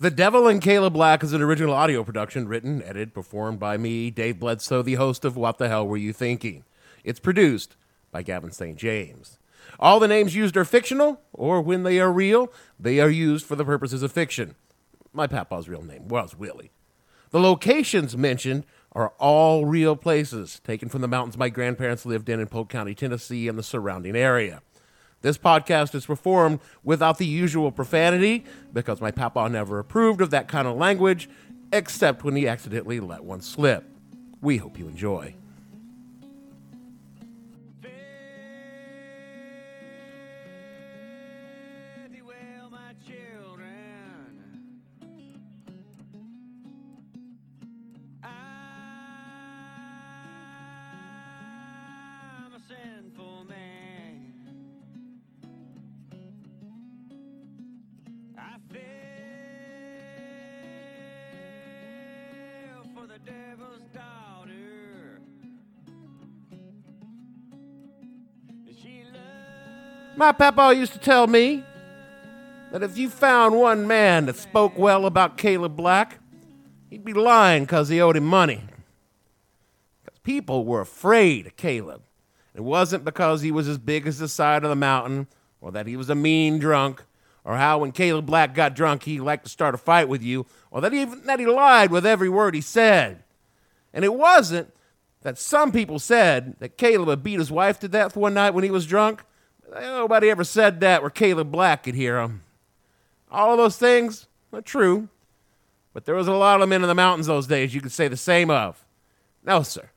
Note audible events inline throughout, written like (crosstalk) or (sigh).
The Devil and Caleb Black is an original audio production written, edited, performed by me, Dave Bledsoe, the host of What the Hell Were You Thinking? It's produced by Gavin St. James. All the names used are fictional, or when they are real, they are used for the purposes of fiction. My papa's real name was Willie. The locations mentioned are all real places taken from the mountains my grandparents lived in in Polk County, Tennessee, and the surrounding area. This podcast is performed without the usual profanity because my papa never approved of that kind of language, except when he accidentally let one slip. We hope you enjoy. My papa used to tell me that if you found one man that spoke well about Caleb Black, he'd be lying because he owed him money. Because people were afraid of Caleb. It wasn't because he was as big as the side of the mountain, or that he was a mean drunk, or how when Caleb Black got drunk he liked to start a fight with you, or that, even, that he lied with every word he said. And it wasn't that some people said that Caleb had beat his wife to death one night when he was drunk. Nobody ever said that where Caleb Black could hear him. Um, all of those things are true, but there was a lot of men in the mountains those days you could say the same of. No, sir.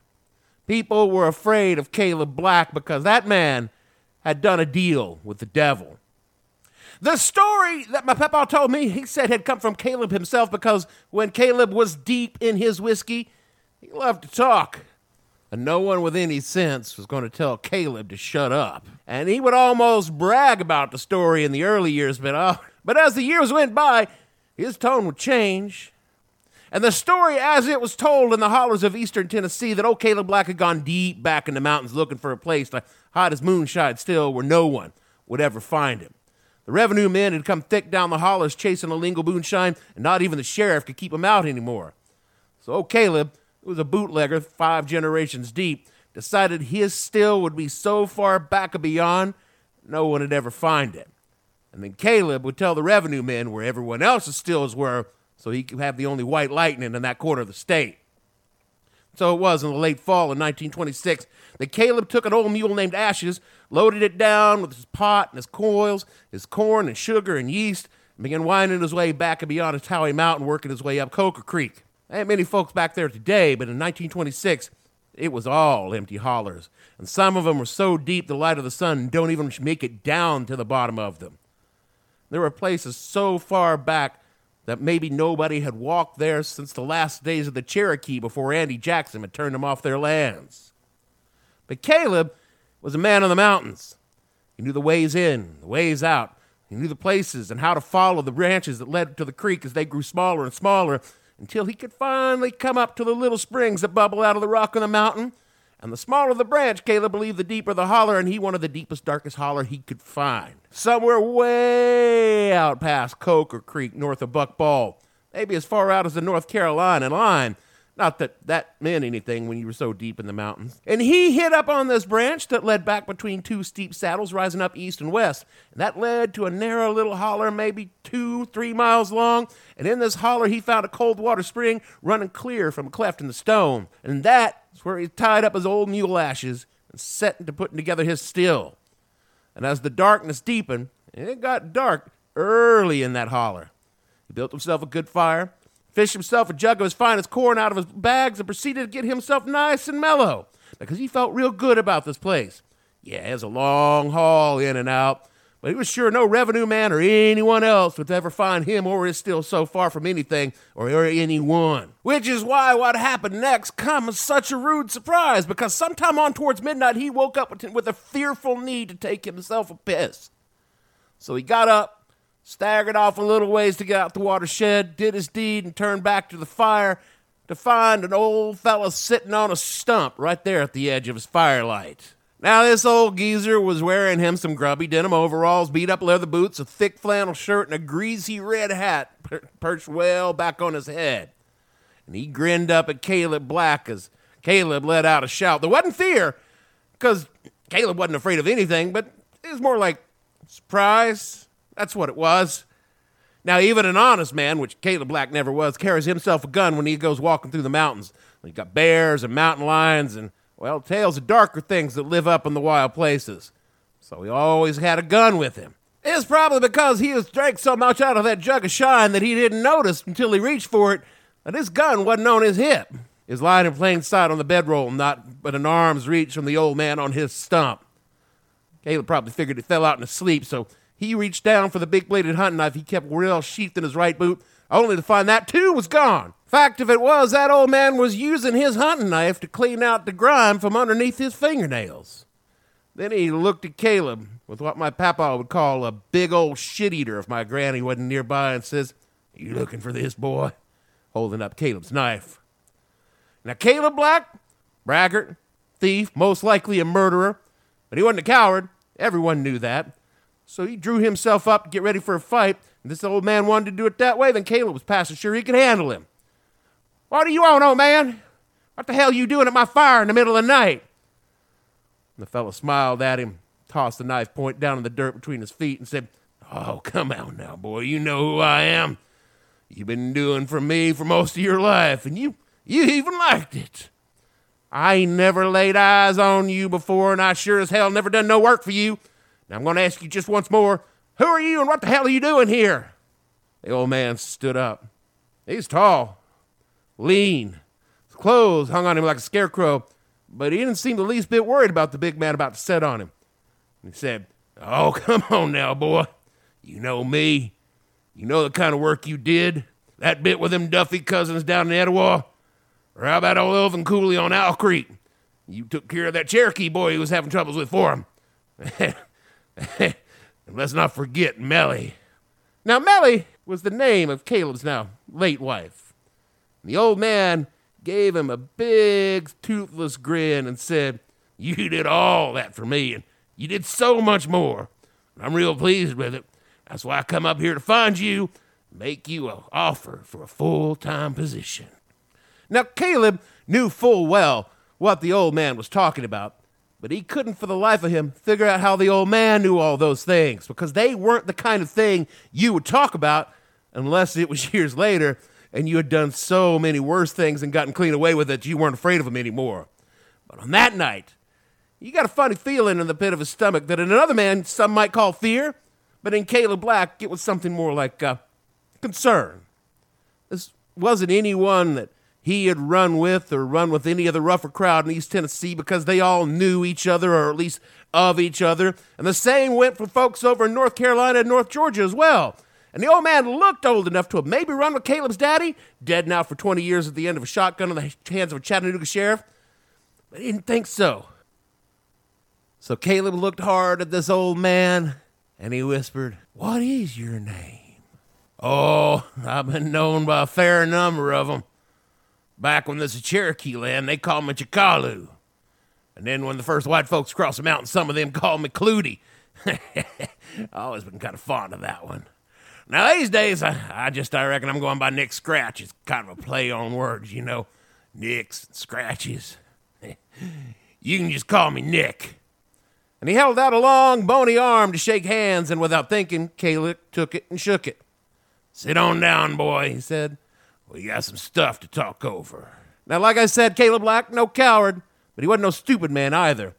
People were afraid of Caleb Black because that man had done a deal with the devil. The story that my papa told me, he said had come from Caleb himself because when Caleb was deep in his whiskey, he loved to talk. And no one with any sense was going to tell Caleb to shut up. And he would almost brag about the story in the early years, but, uh, but as the years went by, his tone would change. And the story, as it was told in the hollers of eastern Tennessee, that old Caleb Black had gone deep back in the mountains looking for a place to hide his moonshine still where no one would ever find him. The revenue men had come thick down the hollers chasing a lingo moonshine, and not even the sheriff could keep him out anymore. So old Caleb, who was a bootlegger five generations deep, decided his still would be so far back and beyond, no one would ever find it. And then Caleb would tell the revenue men where everyone else's stills were, so he could have the only white lightning in that quarter of the state. So it was in the late fall of 1926 that Caleb took an old mule named Ashes, loaded it down with his pot and his coils, his corn and sugar and yeast, and began winding his way back and beyond a Towie Mountain, working his way up Coker Creek. Ain't many folks back there today, but in 1926, it was all empty hollers, and some of them were so deep the light of the sun don't even make it down to the bottom of them. There were places so far back that maybe nobody had walked there since the last days of the Cherokee before Andy Jackson had turned them off their lands. But Caleb was a man of the mountains. He knew the ways in, the ways out. He knew the places and how to follow the branches that led to the creek as they grew smaller and smaller until he could finally come up to the little springs that bubble out of the rock on the mountain. And the smaller the branch, Caleb believed the deeper the holler, and he wanted the deepest, darkest holler he could find. Somewhere way out past Coker Creek, north of Buck Bald. Maybe as far out as the North Carolina line. Not that that meant anything when you were so deep in the mountains. And he hit up on this branch that led back between two steep saddles rising up east and west. And that led to a narrow little holler, maybe two, three miles long. And in this holler, he found a cold water spring running clear from a cleft in the stone. And that is where he tied up his old mule ashes and set to putting together his still. And as the darkness deepened, it got dark early in that holler, he built himself a good fire, fished himself a jug of his finest corn out of his bags, and proceeded to get himself nice and mellow because he felt real good about this place. Yeah, it was a long haul in and out, But he was sure no revenue man or anyone else would ever find him or is still so far from anything or anyone. Which is why what happened next come as such a rude surprise because sometime on towards midnight he woke up with, with a fearful need to take himself a piss. So he got up, staggered off a little ways to get out the watershed, did his deed, and turned back to the fire to find an old fellow sitting on a stump right there at the edge of his firelight. Now, this old geezer was wearing him some grubby denim overalls, beat up leather boots, a thick flannel shirt, and a greasy red hat per- perched well back on his head. And he grinned up at Caleb Black as Caleb let out a shout. There wasn't fear, because Caleb wasn't afraid of anything, but it was more like surprise. That's what it was. Now, even an honest man, which Caleb Black never was, carries himself a gun when he goes walking through the mountains. You got bears and mountain lions and well, tales of darker things that live up in the wild places. So he always had a gun with him. It's probably because he has drank so much out of that jug of shine that he didn't notice until he reached for it that his gun wasn't on his hip. Is lying in plain sight on the bedroll, not but an arm's reach from the old man on his stump. Caleb probably figured it fell out in his sleep, so he reached down for the big bladed hunting knife he kept well sheathed in his right boot, only to find that too was gone. Fact if it was, that old man was using his hunting knife to clean out the grime from underneath his fingernails. Then he looked at Caleb with what my papa would call a big old shit eater if my granny wasn't nearby and says, You looking for this boy? Holding up Caleb's knife. Now, Caleb Black, braggart, thief, most likely a murderer, but he wasn't a coward. Everyone knew that. So he drew himself up to get ready for a fight. And this old man wanted to do it that way, then Caleb was passing sure he could handle him. What do you want, old man? What the hell are you doing at my fire in the middle of the night? And the fellow smiled at him, tossed the knife point down in the dirt between his feet, and said, Oh, come on now, boy. You know who I am. You've been doing for me for most of your life, and you you even liked it. I ain't never laid eyes on you before, and I sure as hell never done no work for you. I'm going to ask you just once more who are you and what the hell are you doing here? The old man stood up. He's tall, lean. His clothes hung on him like a scarecrow, but he didn't seem the least bit worried about the big man about to set on him. He said, Oh, (laughs) come on now, boy. You know me. You know the kind of work you did. That bit with them Duffy cousins down in Etowah. Or how about old Elvin Cooley on Owl Creek? You took care of that Cherokee boy who was having troubles with for him. (laughs) and (laughs) let's not forget Melly. Now, Melly was the name of Caleb's now late wife. The old man gave him a big, toothless grin and said, You did all that for me, and you did so much more. I'm real pleased with it. That's why I come up here to find you, make you an offer for a full time position. Now, Caleb knew full well what the old man was talking about, but he couldn't for the life of him figure out how the old man knew all those things because they weren't the kind of thing you would talk about unless it was (laughs) years later and you had done so many worse things and gotten clean away with it you weren't afraid of them anymore. But on that night, you got a funny feeling in the pit of his stomach that in another man some might call fear, but in Caleb Black it was something more like uh, concern. This wasn't anyone that he had run with or run with any of the rougher crowd in East Tennessee because they all knew each other or at least of each other. And the same went for folks over in North Carolina and North Georgia as well. And the old man looked old enough to have maybe run with Caleb's daddy, dead now for 20 years at the end of a shotgun in the hands of a Chattanooga sheriff. But he didn't think so. So Caleb looked hard at this old man and he whispered, What is your name? Oh, I've been known by a fair number of them. Back when this was Cherokee land, they called me Chikalu. And then when the first white folks crossed the mountain, some of them called me Clutie. (laughs) Always been kind of fond of that one. Now these days, I, I just I reckon I'm going by Nick Scratch. It's kind of a play on words, you know, Nicks and Scratches. (laughs) you can just call me Nick. And he held out a long, bony arm to shake hands, and without thinking, Caleb took it and shook it. Sit on down, boy, he said. We got some stuff to talk over. Now, like I said, Caleb Black, no coward, but he wasn't no stupid man either.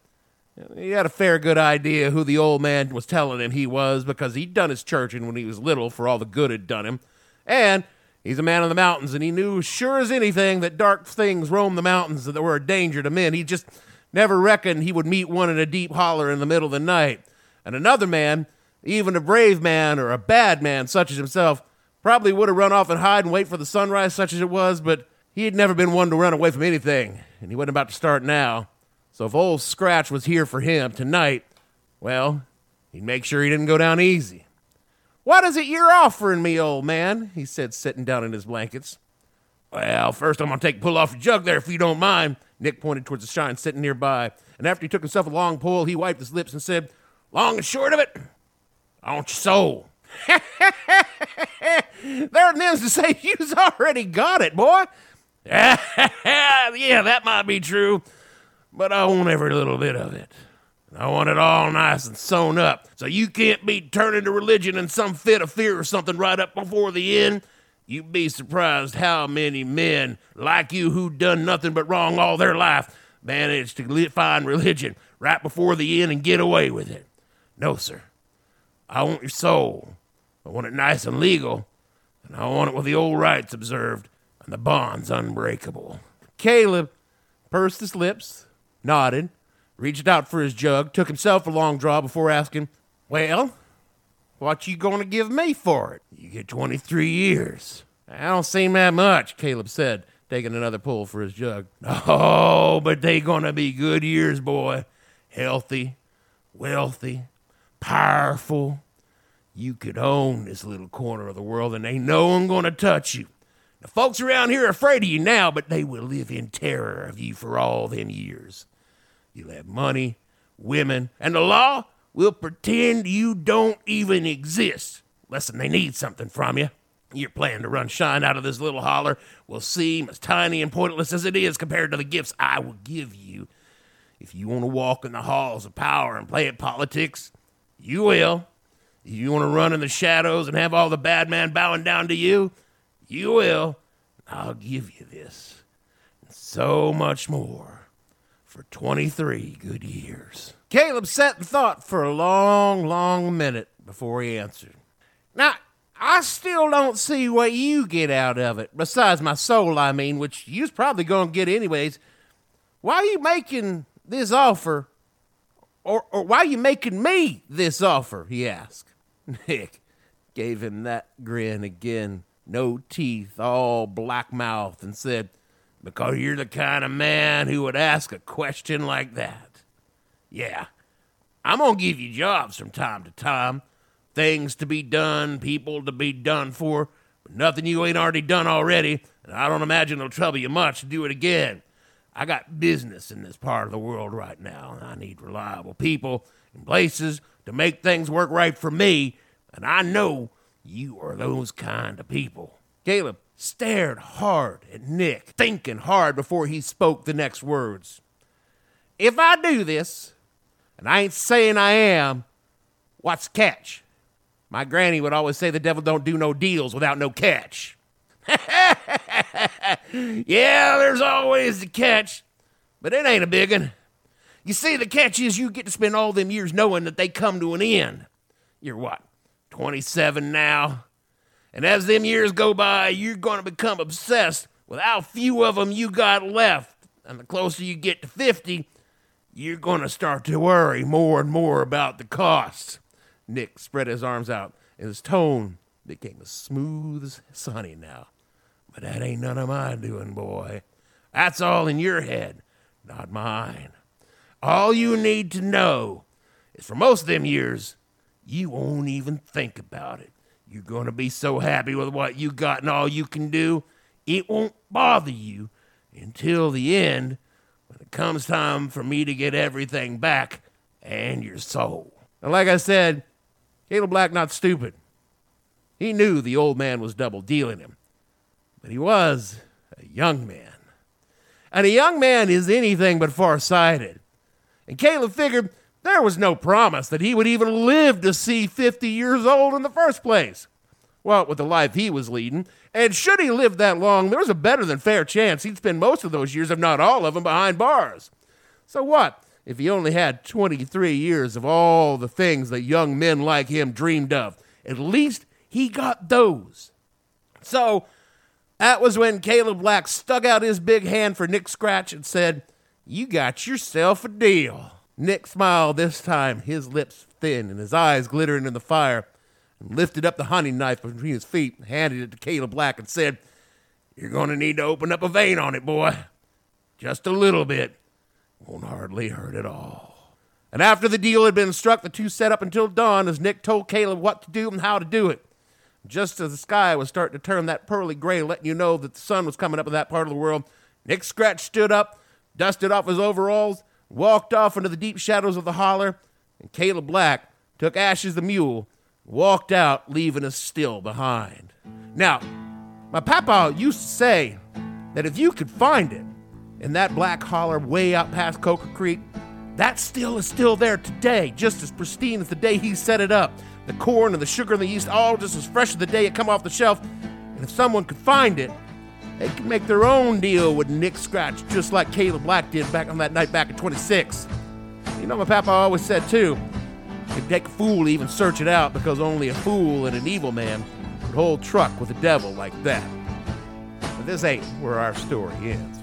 He had a fair good idea who the old man was telling him he was because he'd done his churching when he was little for all the good it done him. And he's a man of the mountains, and he knew sure as anything that dark things roam the mountains that were a danger to men. He just never reckoned he would meet one in a deep holler in the middle of the night. And another man Even a brave man or a bad man such as himself probably would have run off and hide and wait for the sunrise such as it was, but he had never been one to run away from anything, and he wasn't about to start now. So if old Scratch was here for him tonight, well, he'd make sure he didn't go down easy. What is it you're offering me, old man? he said, sitting down in his blankets. Well, first I'm gonna take a pull off your jug there if you don't mind. Nick pointed towards the shine sitting nearby, and after he took himself a long pull, he wiped his lips and said, Long and short of it, I want your soul. (laughs) there it is to say (laughs) you's already got it, boy. (laughs) yeah, that might be true, but I want every little bit of it. I want it all nice and sewn up, so you can't be turning to religion in some fit of fear or something right up before the end. You'd be surprised how many men like you who done nothing but wrong all their life manage to find religion right before the end and get away with it. No, sir. I want your soul. I want it nice and legal, and I want it with the old rights observed and the bonds unbreakable. Caleb pursed his lips, nodded, reached out for his jug, took himself a long draw before asking, Well, what you gonna give me for it? You get 23 years. I don't seem that much, Caleb said, taking another pull for his jug. (laughs) Oh, but they gonna be good years, boy. Healthy, wealthy, powerful. You could own this little corner of the world and ain't no one gonna touch you. The folks around here are afraid of you now, but they will live in terror of you for all them years. You'll have money, women, and the law will pretend you don't even exist. Listen, they need something from you. Your plan to run shine out of this little holler will seem as tiny and pointless as it is compared to the gifts I will give you. If you want to walk in the halls of power and play at politics, you will. You want to run in the shadows and have all the bad men bowing down to you, you will. I'll give you this. And so much more for 23 good years. Caleb sat and thought for a long, long minute before he answered. Now, I still don't see what you get out of it, besides my soul, I mean, which you's probably going to get anyways. Why are you making this offer? Or, or why are you making me this offer? He asked. (laughs) Nick gave him that grin again, no teeth, all black mouth, and said, Because you're the kind of man who would ask a question like that. Yeah, I'm going to give you jobs from time to time, things to be done, people to be done for, but nothing you ain't already done already, and I don't imagine it'll trouble you much to do it again. I got business in this part of the world right now, and I need reliable people and places to make things work right for me, and I know you are those kind of people. Caleb stared hard at Nick, thinking hard before he spoke the next words. If I do this, and I ain't saying I am, what's the catch? My granny would always say the devil don't do no deals without no catch. (laughs) (laughs) yeah, there's always the catch, but it ain't a big one. You see, the catch is you get to spend all them years knowing that they come to an end. You're what, 27 now? And as them years go by, you're going to become obsessed with how few of them you got left. And the closer you get to 50, you're going to start to worry more and more about the costs. Nick spread his arms out, and his tone became as smooth as sunny now. But that ain't none of my doing, boy. That's all in your head, not mine. All you need to know is for most of them years, you won't even think about it. You're going to be so happy with what you got and all you can do, it won't bother you until the end when it comes time for me to get everything back and your soul. And like I said, Caleb Black not stupid. He knew the old man was double dealing him, but he was a young man. And a young man is anything but farsighted. And Caleb figured there was no promise that he would even live to see 50 years old in the first place. Well, with the life he was leading, and should he live that long, there was a better than fair chance he'd spend most of those years, if not all of them, behind bars. So what if he only had 23 years of all the things that young men like him dreamed of? At least he got those. So that was when Caleb Black stuck out his big hand for Nick Scratch and said, You got yourself a deal. Nick smiled this time, his lips thin and his eyes glittering in the fire, and lifted up the hunting knife between his feet, and handed it to Caleb Black, and said, You're going to need to open up a vein on it, boy. Just a little bit. Won't hardly hurt at all. And after the deal had been struck, the two set up until dawn as Nick told Caleb what to do and how to do it. Just as the sky was starting to turn that pearly gray, letting you know that the sun was coming up in that part of the world, Nick Scratch stood up, dusted off his overalls, walked off into the deep shadows of the holler, and Caleb Black took Ashes the mule, walked out, leaving us still behind. Now, my papa used to say that if you could find it in that black holler way out past Coker Creek, that still is still there today, just as pristine as the day he set it up. The corn and the sugar and the yeast, all just as fresh as the day it come off the shelf. And if someone could find it, they could make their own deal with Nick Scratch, just like Caleb Black did back on that night back in 26. You know, my papa always said too, it'd take a fool to even search it out because only a fool and an evil man would hold truck with a devil like that. But this ain't where our story ends,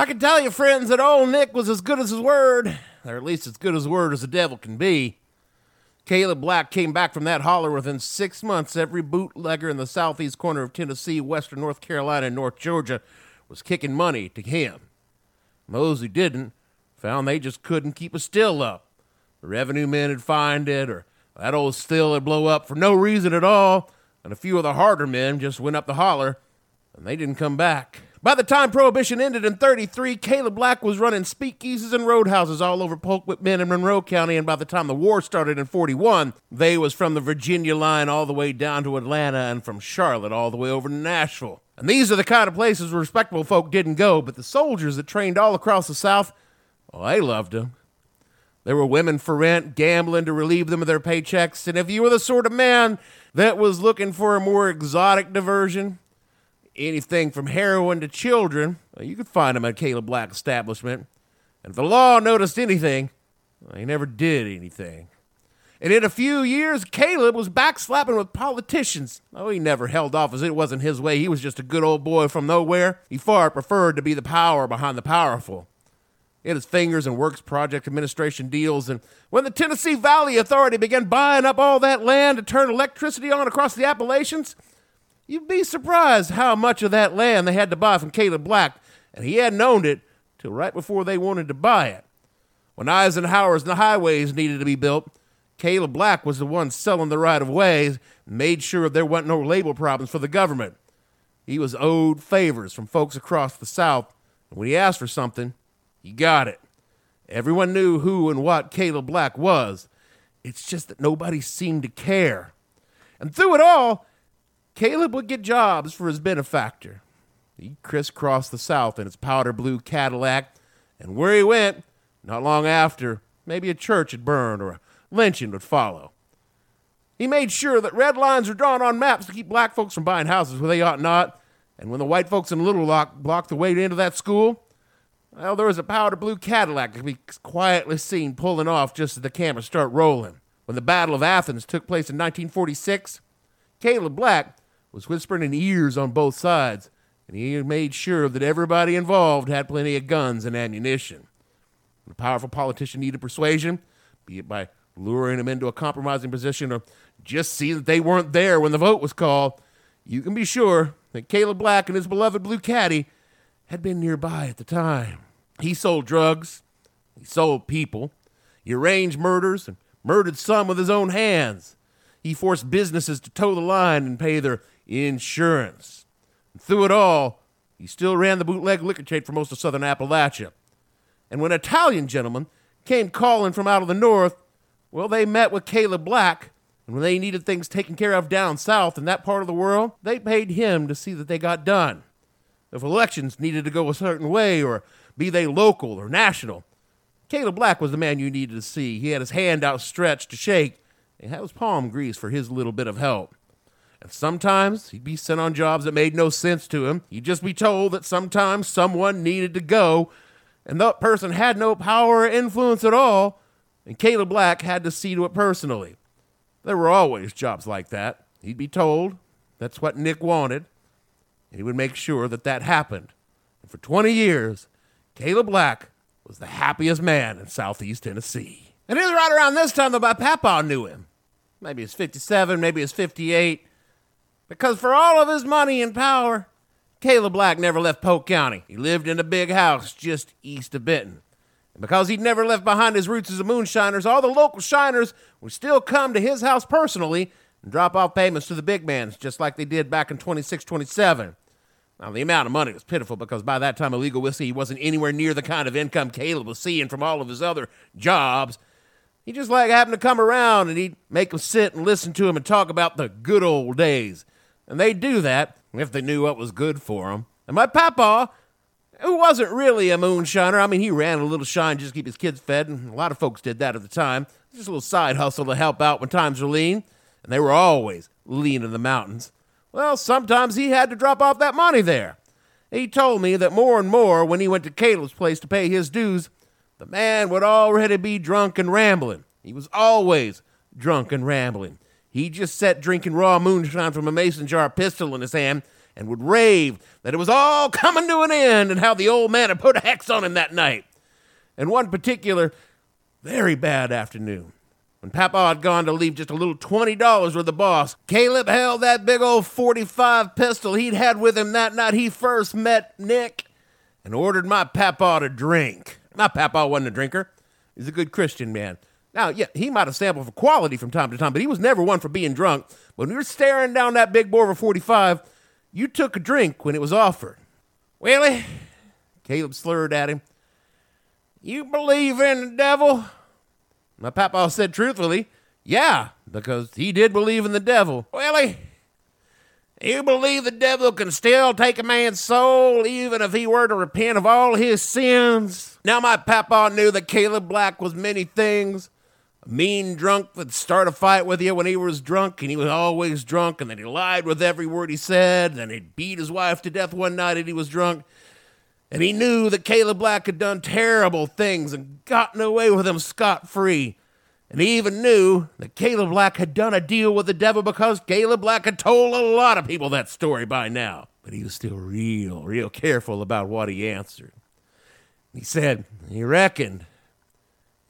I can tell you, friends, that old Nick was as good as his word, or at least as good as word as the devil can be. Caleb Black came back from that holler within six months. Every bootlegger in the southeast corner of Tennessee, western North Carolina, and North Georgia was kicking money to him. Those who didn't found they just couldn't keep a still up. The revenue men had find it, or that old still would blow up for no reason at all, and a few of the harder men just went up the holler, and they didn't come back. By the time Prohibition ended in 33, Caleb Black was running speakeasies and roadhouses all over Polk, Whitman, and Monroe County, and by the time the war started in 41, they was from the Virginia line all the way down to Atlanta and from Charlotte all the way over to Nashville. And these are the kind of places respectable folk didn't go, but the soldiers that trained all across the South, well, they loved them. There were women for rent, gambling to relieve them of their paychecks, and if you were the sort of man that was looking for a more exotic diversion, anything from heroin to children, well, you could find them at Caleb Black establishment. And if the law noticed anything, well, they never did anything. And in a few years, Caleb was backslapping with politicians. Oh, he never held office. It wasn't his way. He was just a good old boy from nowhere. He far preferred to be the power behind the powerful. He had his fingers in Works Project Administration deals, and when the Tennessee Valley Authority began buying up all that land to turn electricity on across the Appalachians, you'd be surprised how much of that land they had to buy from Caleb Black, and he hadn't owned it till right before they wanted to buy it. When Eisenhower's highways needed to be built, Caleb Black was the one selling the right of ways made sure there wasn't no label problems for the government. He was owed favors from folks across the South, and when he asked for something, he got it. Everyone knew who and what Caleb Black was. It's just that nobody seemed to care. And through it all, Caleb would get jobs for his benefactor. He crisscrossed the South in his powder blue Cadillac, and where he went, not long after, maybe a church had burned or a lynching would follow. He made sure that red lines were drawn on maps to keep black folks from buying houses where they ought not, and when the white folks in Little Rock blocked the way into that school, well, there was a powder blue Cadillac could be quietly seen pulling off just as the cameras start rolling. When the Battle of Athens took place in 1946, Caleb Black was whispering in ears on both sides, and he made sure that everybody involved had plenty of guns and ammunition. When a powerful politician needed persuasion, be it by luring him into a compromising position or just see that they weren't there when the vote was called, you can be sure that Caleb Black and his beloved blue caddy had been nearby at the time. He sold drugs, he sold people, he arranged murders and murdered some with his own hands. He forced businesses to toe the line and pay their insurance. And through it all, he still ran the bootleg liquor trade for most of southern Appalachia. And when Italian gentlemen came calling from out of the north, well, they met with Caleb Black And when they needed things taken care of down south in that part of the world, they paid him to see that they got done. If elections needed to go a certain way, or be they local or national, Caleb Black was the man you needed to see. He had his hand outstretched to shake, and had his palm greased for his little bit of help. And sometimes he'd be sent on jobs that made no sense to him. He'd just be told that sometimes someone needed to go, and that person had no power or influence at all, and Caleb Black had to see to it personally. There were always jobs like that. He'd be told that's what Nick wanted, and he would make sure that that happened. And for 20 years, Caleb Black was the happiest man in southeast Tennessee. And it was right around this time that my papa knew him. Maybe he was 57, maybe he was 58. Because for all of his money and power, Caleb Black never left Polk County. He lived in a big house just east of Benton. And because he'd never left behind his roots as a moonshiners, all the local shiners would still come to his house personally and drop off payments to the big mans, just like they did back in 26, 27. Now, the amount of money was pitiful because by that time, illegal whiskey wasn't anywhere near the kind of income Caleb was seeing from all of his other jobs. He just like happened to come around and he'd make sit and listen to him and talk about the good old days. And they'd do that if they knew what was good for them. And my papa, who wasn't really a moonshiner, I mean, he ran a little shine just to keep his kids fed, and a lot of folks did that at the time. Just a little side hustle to help out when times were lean. And they were always lean in the mountains. Well, sometimes he had to drop off that money there. He told me that more and more when he went to Caleb's place to pay his dues, the man would already be drunk and rambling. He was always drunk and rambling. He just sat drinking raw moonshine from a mason jar pistol in his hand and would rave that it was all coming to an end and how the old man had put a hex on him that night. And one particular very bad afternoon, when Papa had gone to leave just a little $20 with the boss, Caleb held that big old 45 pistol he'd had with him that night he first met Nick and ordered my Papa to drink. My Papa wasn't a drinker. He's a good Christian man. Now, yeah, he might have sampled for quality from time to time, but he was never one for being drunk. When you were staring down that big bore of a 45, you took a drink when it was offered. Willie, Caleb slurred at him, you believe in the devil? My papa said truthfully, yeah, because he did believe in the devil. Willie, you believe the devil can still take a man's soul even if he were to repent of all his sins? Now, my papa knew that Caleb Black was many things. Mean drunk that'd start a fight with you when he was drunk, and he was always drunk, and then he lied with every word he said, and he'd beat his wife to death one night and he was drunk. And he knew that Caleb Black had done terrible things and gotten away with them scot free. And he even knew that Caleb Black had done a deal with the devil because Caleb Black had told a lot of people that story by now. But he was still real, real careful about what he answered. He said, He reckoned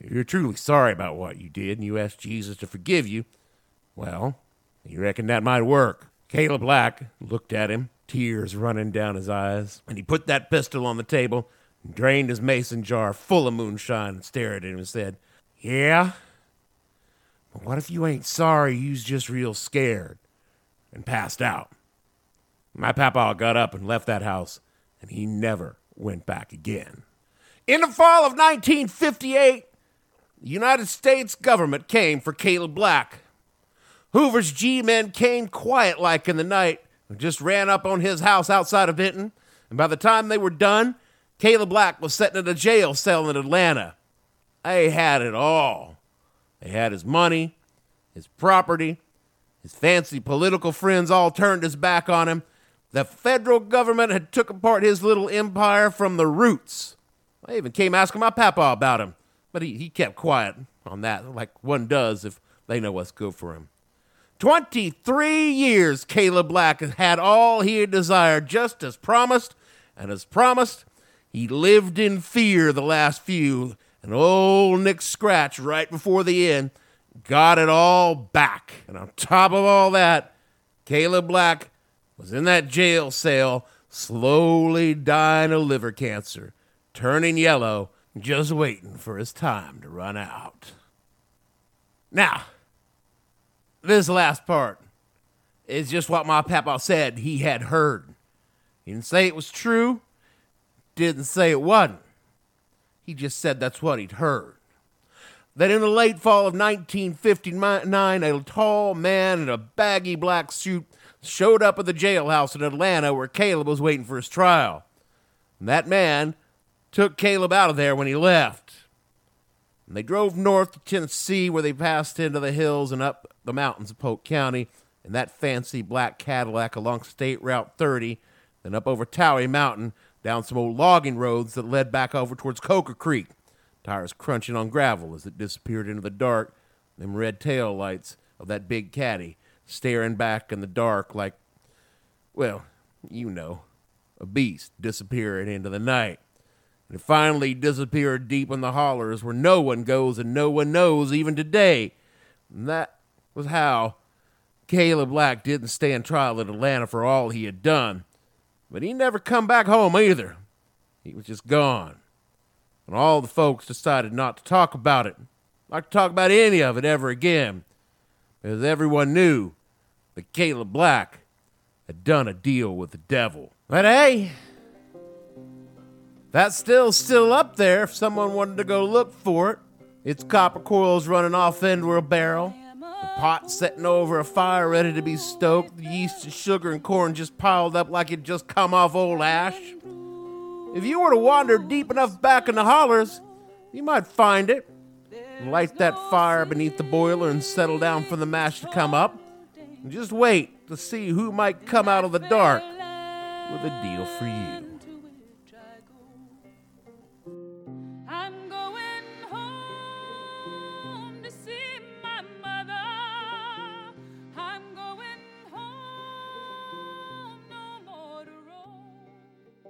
you're truly sorry about what you did and you ask Jesus to forgive you. Well, you reckon that might work. Caleb Black looked at him, tears running down his eyes, and he put that pistol on the table and drained his mason jar full of moonshine and stared at him and said, Yeah? But what if you ain't sorry, you's just real scared? And passed out. My papa got up and left that house, and he never went back again. In the fall of 1958, the United States government came for Caleb Black. Hoover's G men came quiet like in the night and just ran up on his house outside of Benton. And by the time they were done, Caleb Black was sitting in a jail cell in Atlanta. They had it all. They had his money, his property, his fancy political friends all turned his back on him. The federal government had took apart his little empire from the roots. I even came asking my papa about him, but he, he kept quiet on that, like one does if they know what's good for him. 23 years Caleb Black has had all he had desired, just as promised, and as promised, he lived in fear the last few, and old Nick Scratch, right before the end, got it all back. And on top of all that, Caleb Black was in that jail cell, slowly dying of liver cancer, turning yellow, just waiting for his time to run out. Now, this last part is just what my papa said he had heard. He didn't say it was true, didn't say it wasn't. He just said that's what he'd heard. that in the late fall of 1959, a tall man in a baggy black suit showed up at the jailhouse in Atlanta where Caleb was waiting for his trial. And that man took Caleb out of there when he left. And they drove north to Tennessee where they passed into the hills and up the mountains of Polk County in that fancy black Cadillac along State Route 30, then up over Towery Mountain, down some old logging roads that led back over towards Coker Creek. Tires crunching on gravel as it disappeared into the dark, them red tail lights of that big caddy staring back in the dark like, well, you know, a beast disappearing into the night. And finally disappeared deep in the hollers where no one goes and no one knows even today. And that was how Caleb Black didn't stand trial in Atlanta for all he had done. But he never come back home either. He was just gone. And all the folks decided not to talk about it, not to talk about any of it ever again, because everyone knew that Caleb Black had done a deal with the devil. But hey, that's still still up there if someone wanted to go look for it. Its copper coils running off end into a barrel. The pot setting over a fire ready to be stoked. The yeast and sugar and corn just piled up like it just come off old ash. If you were to wander deep enough back in the hollers, you might find it. Light that fire beneath the boiler and settle down for the mash to come up. And just wait to see who might come out of the dark with a deal for you.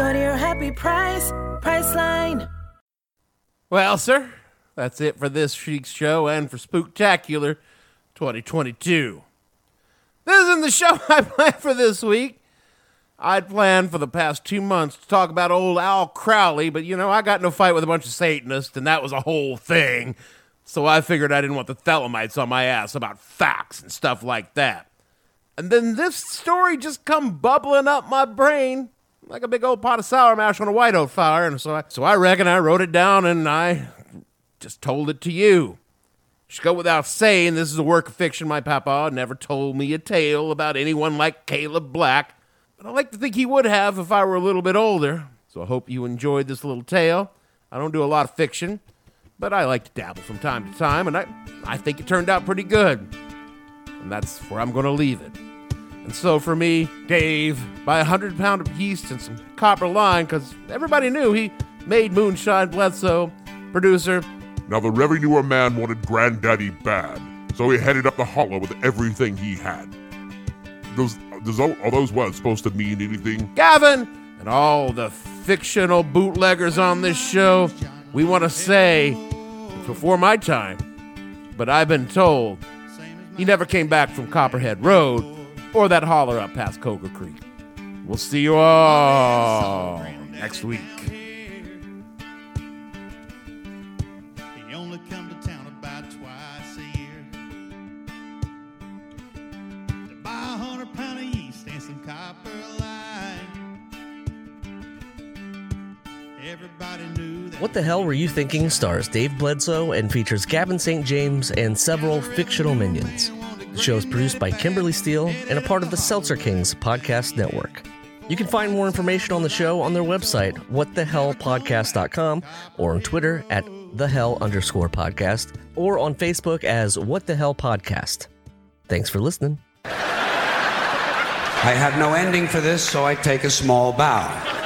Go to your happy price. Well, sir, that's it for this week's show and for Spooktacular 2022. This isn't the show (laughs) I planned for this week. I'd planned for the past two months to talk about old Al Crowley, but you know, I got in a fight with a bunch of Satanists, and that was a whole thing. So I figured I didn't want the Thelemites on my ass about facts and stuff like that. And then this story just come bubbling up my brain like a big old pot of sour mash on a white oak fire. And so I, so I reckon I wrote it down and I just told it to you. Should go without saying, this is a work of fiction. My papa never told me a tale about anyone like Caleb Black, but I like to think he would have if I were a little bit older. So I hope you enjoyed this little tale. I don't do a lot of fiction, but I like to dabble from time to time, and I, I think it turned out pretty good. And that's where I'm going to leave it. And so for me, Dave, buy a hundred pound of yeast and some copper line, because everybody knew he made moonshine Bledsoe, producer. Now the revenue man wanted Granddaddy bad, so he headed up the hollow with everything he had. Those, those are those words supposed to mean anything? Gavin, and all the fictional bootleggers on this show, we want to say, it's before my time, but I've been told he never came back from Copperhead Road or that holler up past Coker Creek. We'll see you all next week. He only come to town about twice a year to buy a hundred pound of yeast and some copper line. Everybody knew that. What the Hell Were You Thinking stars Dave Bledsoe and features Gavin St. James and several fictional minions. The show is produced by Kimberly Steele and a part of the Seltzer Kings podcast network. You can find more information on the show on their website, whatthehellpodcast.com, or on Twitter at thehell underscore podcast, or on Facebook as What the Hell Podcast. Thanks for listening. I have no ending for this, so I take a small bow.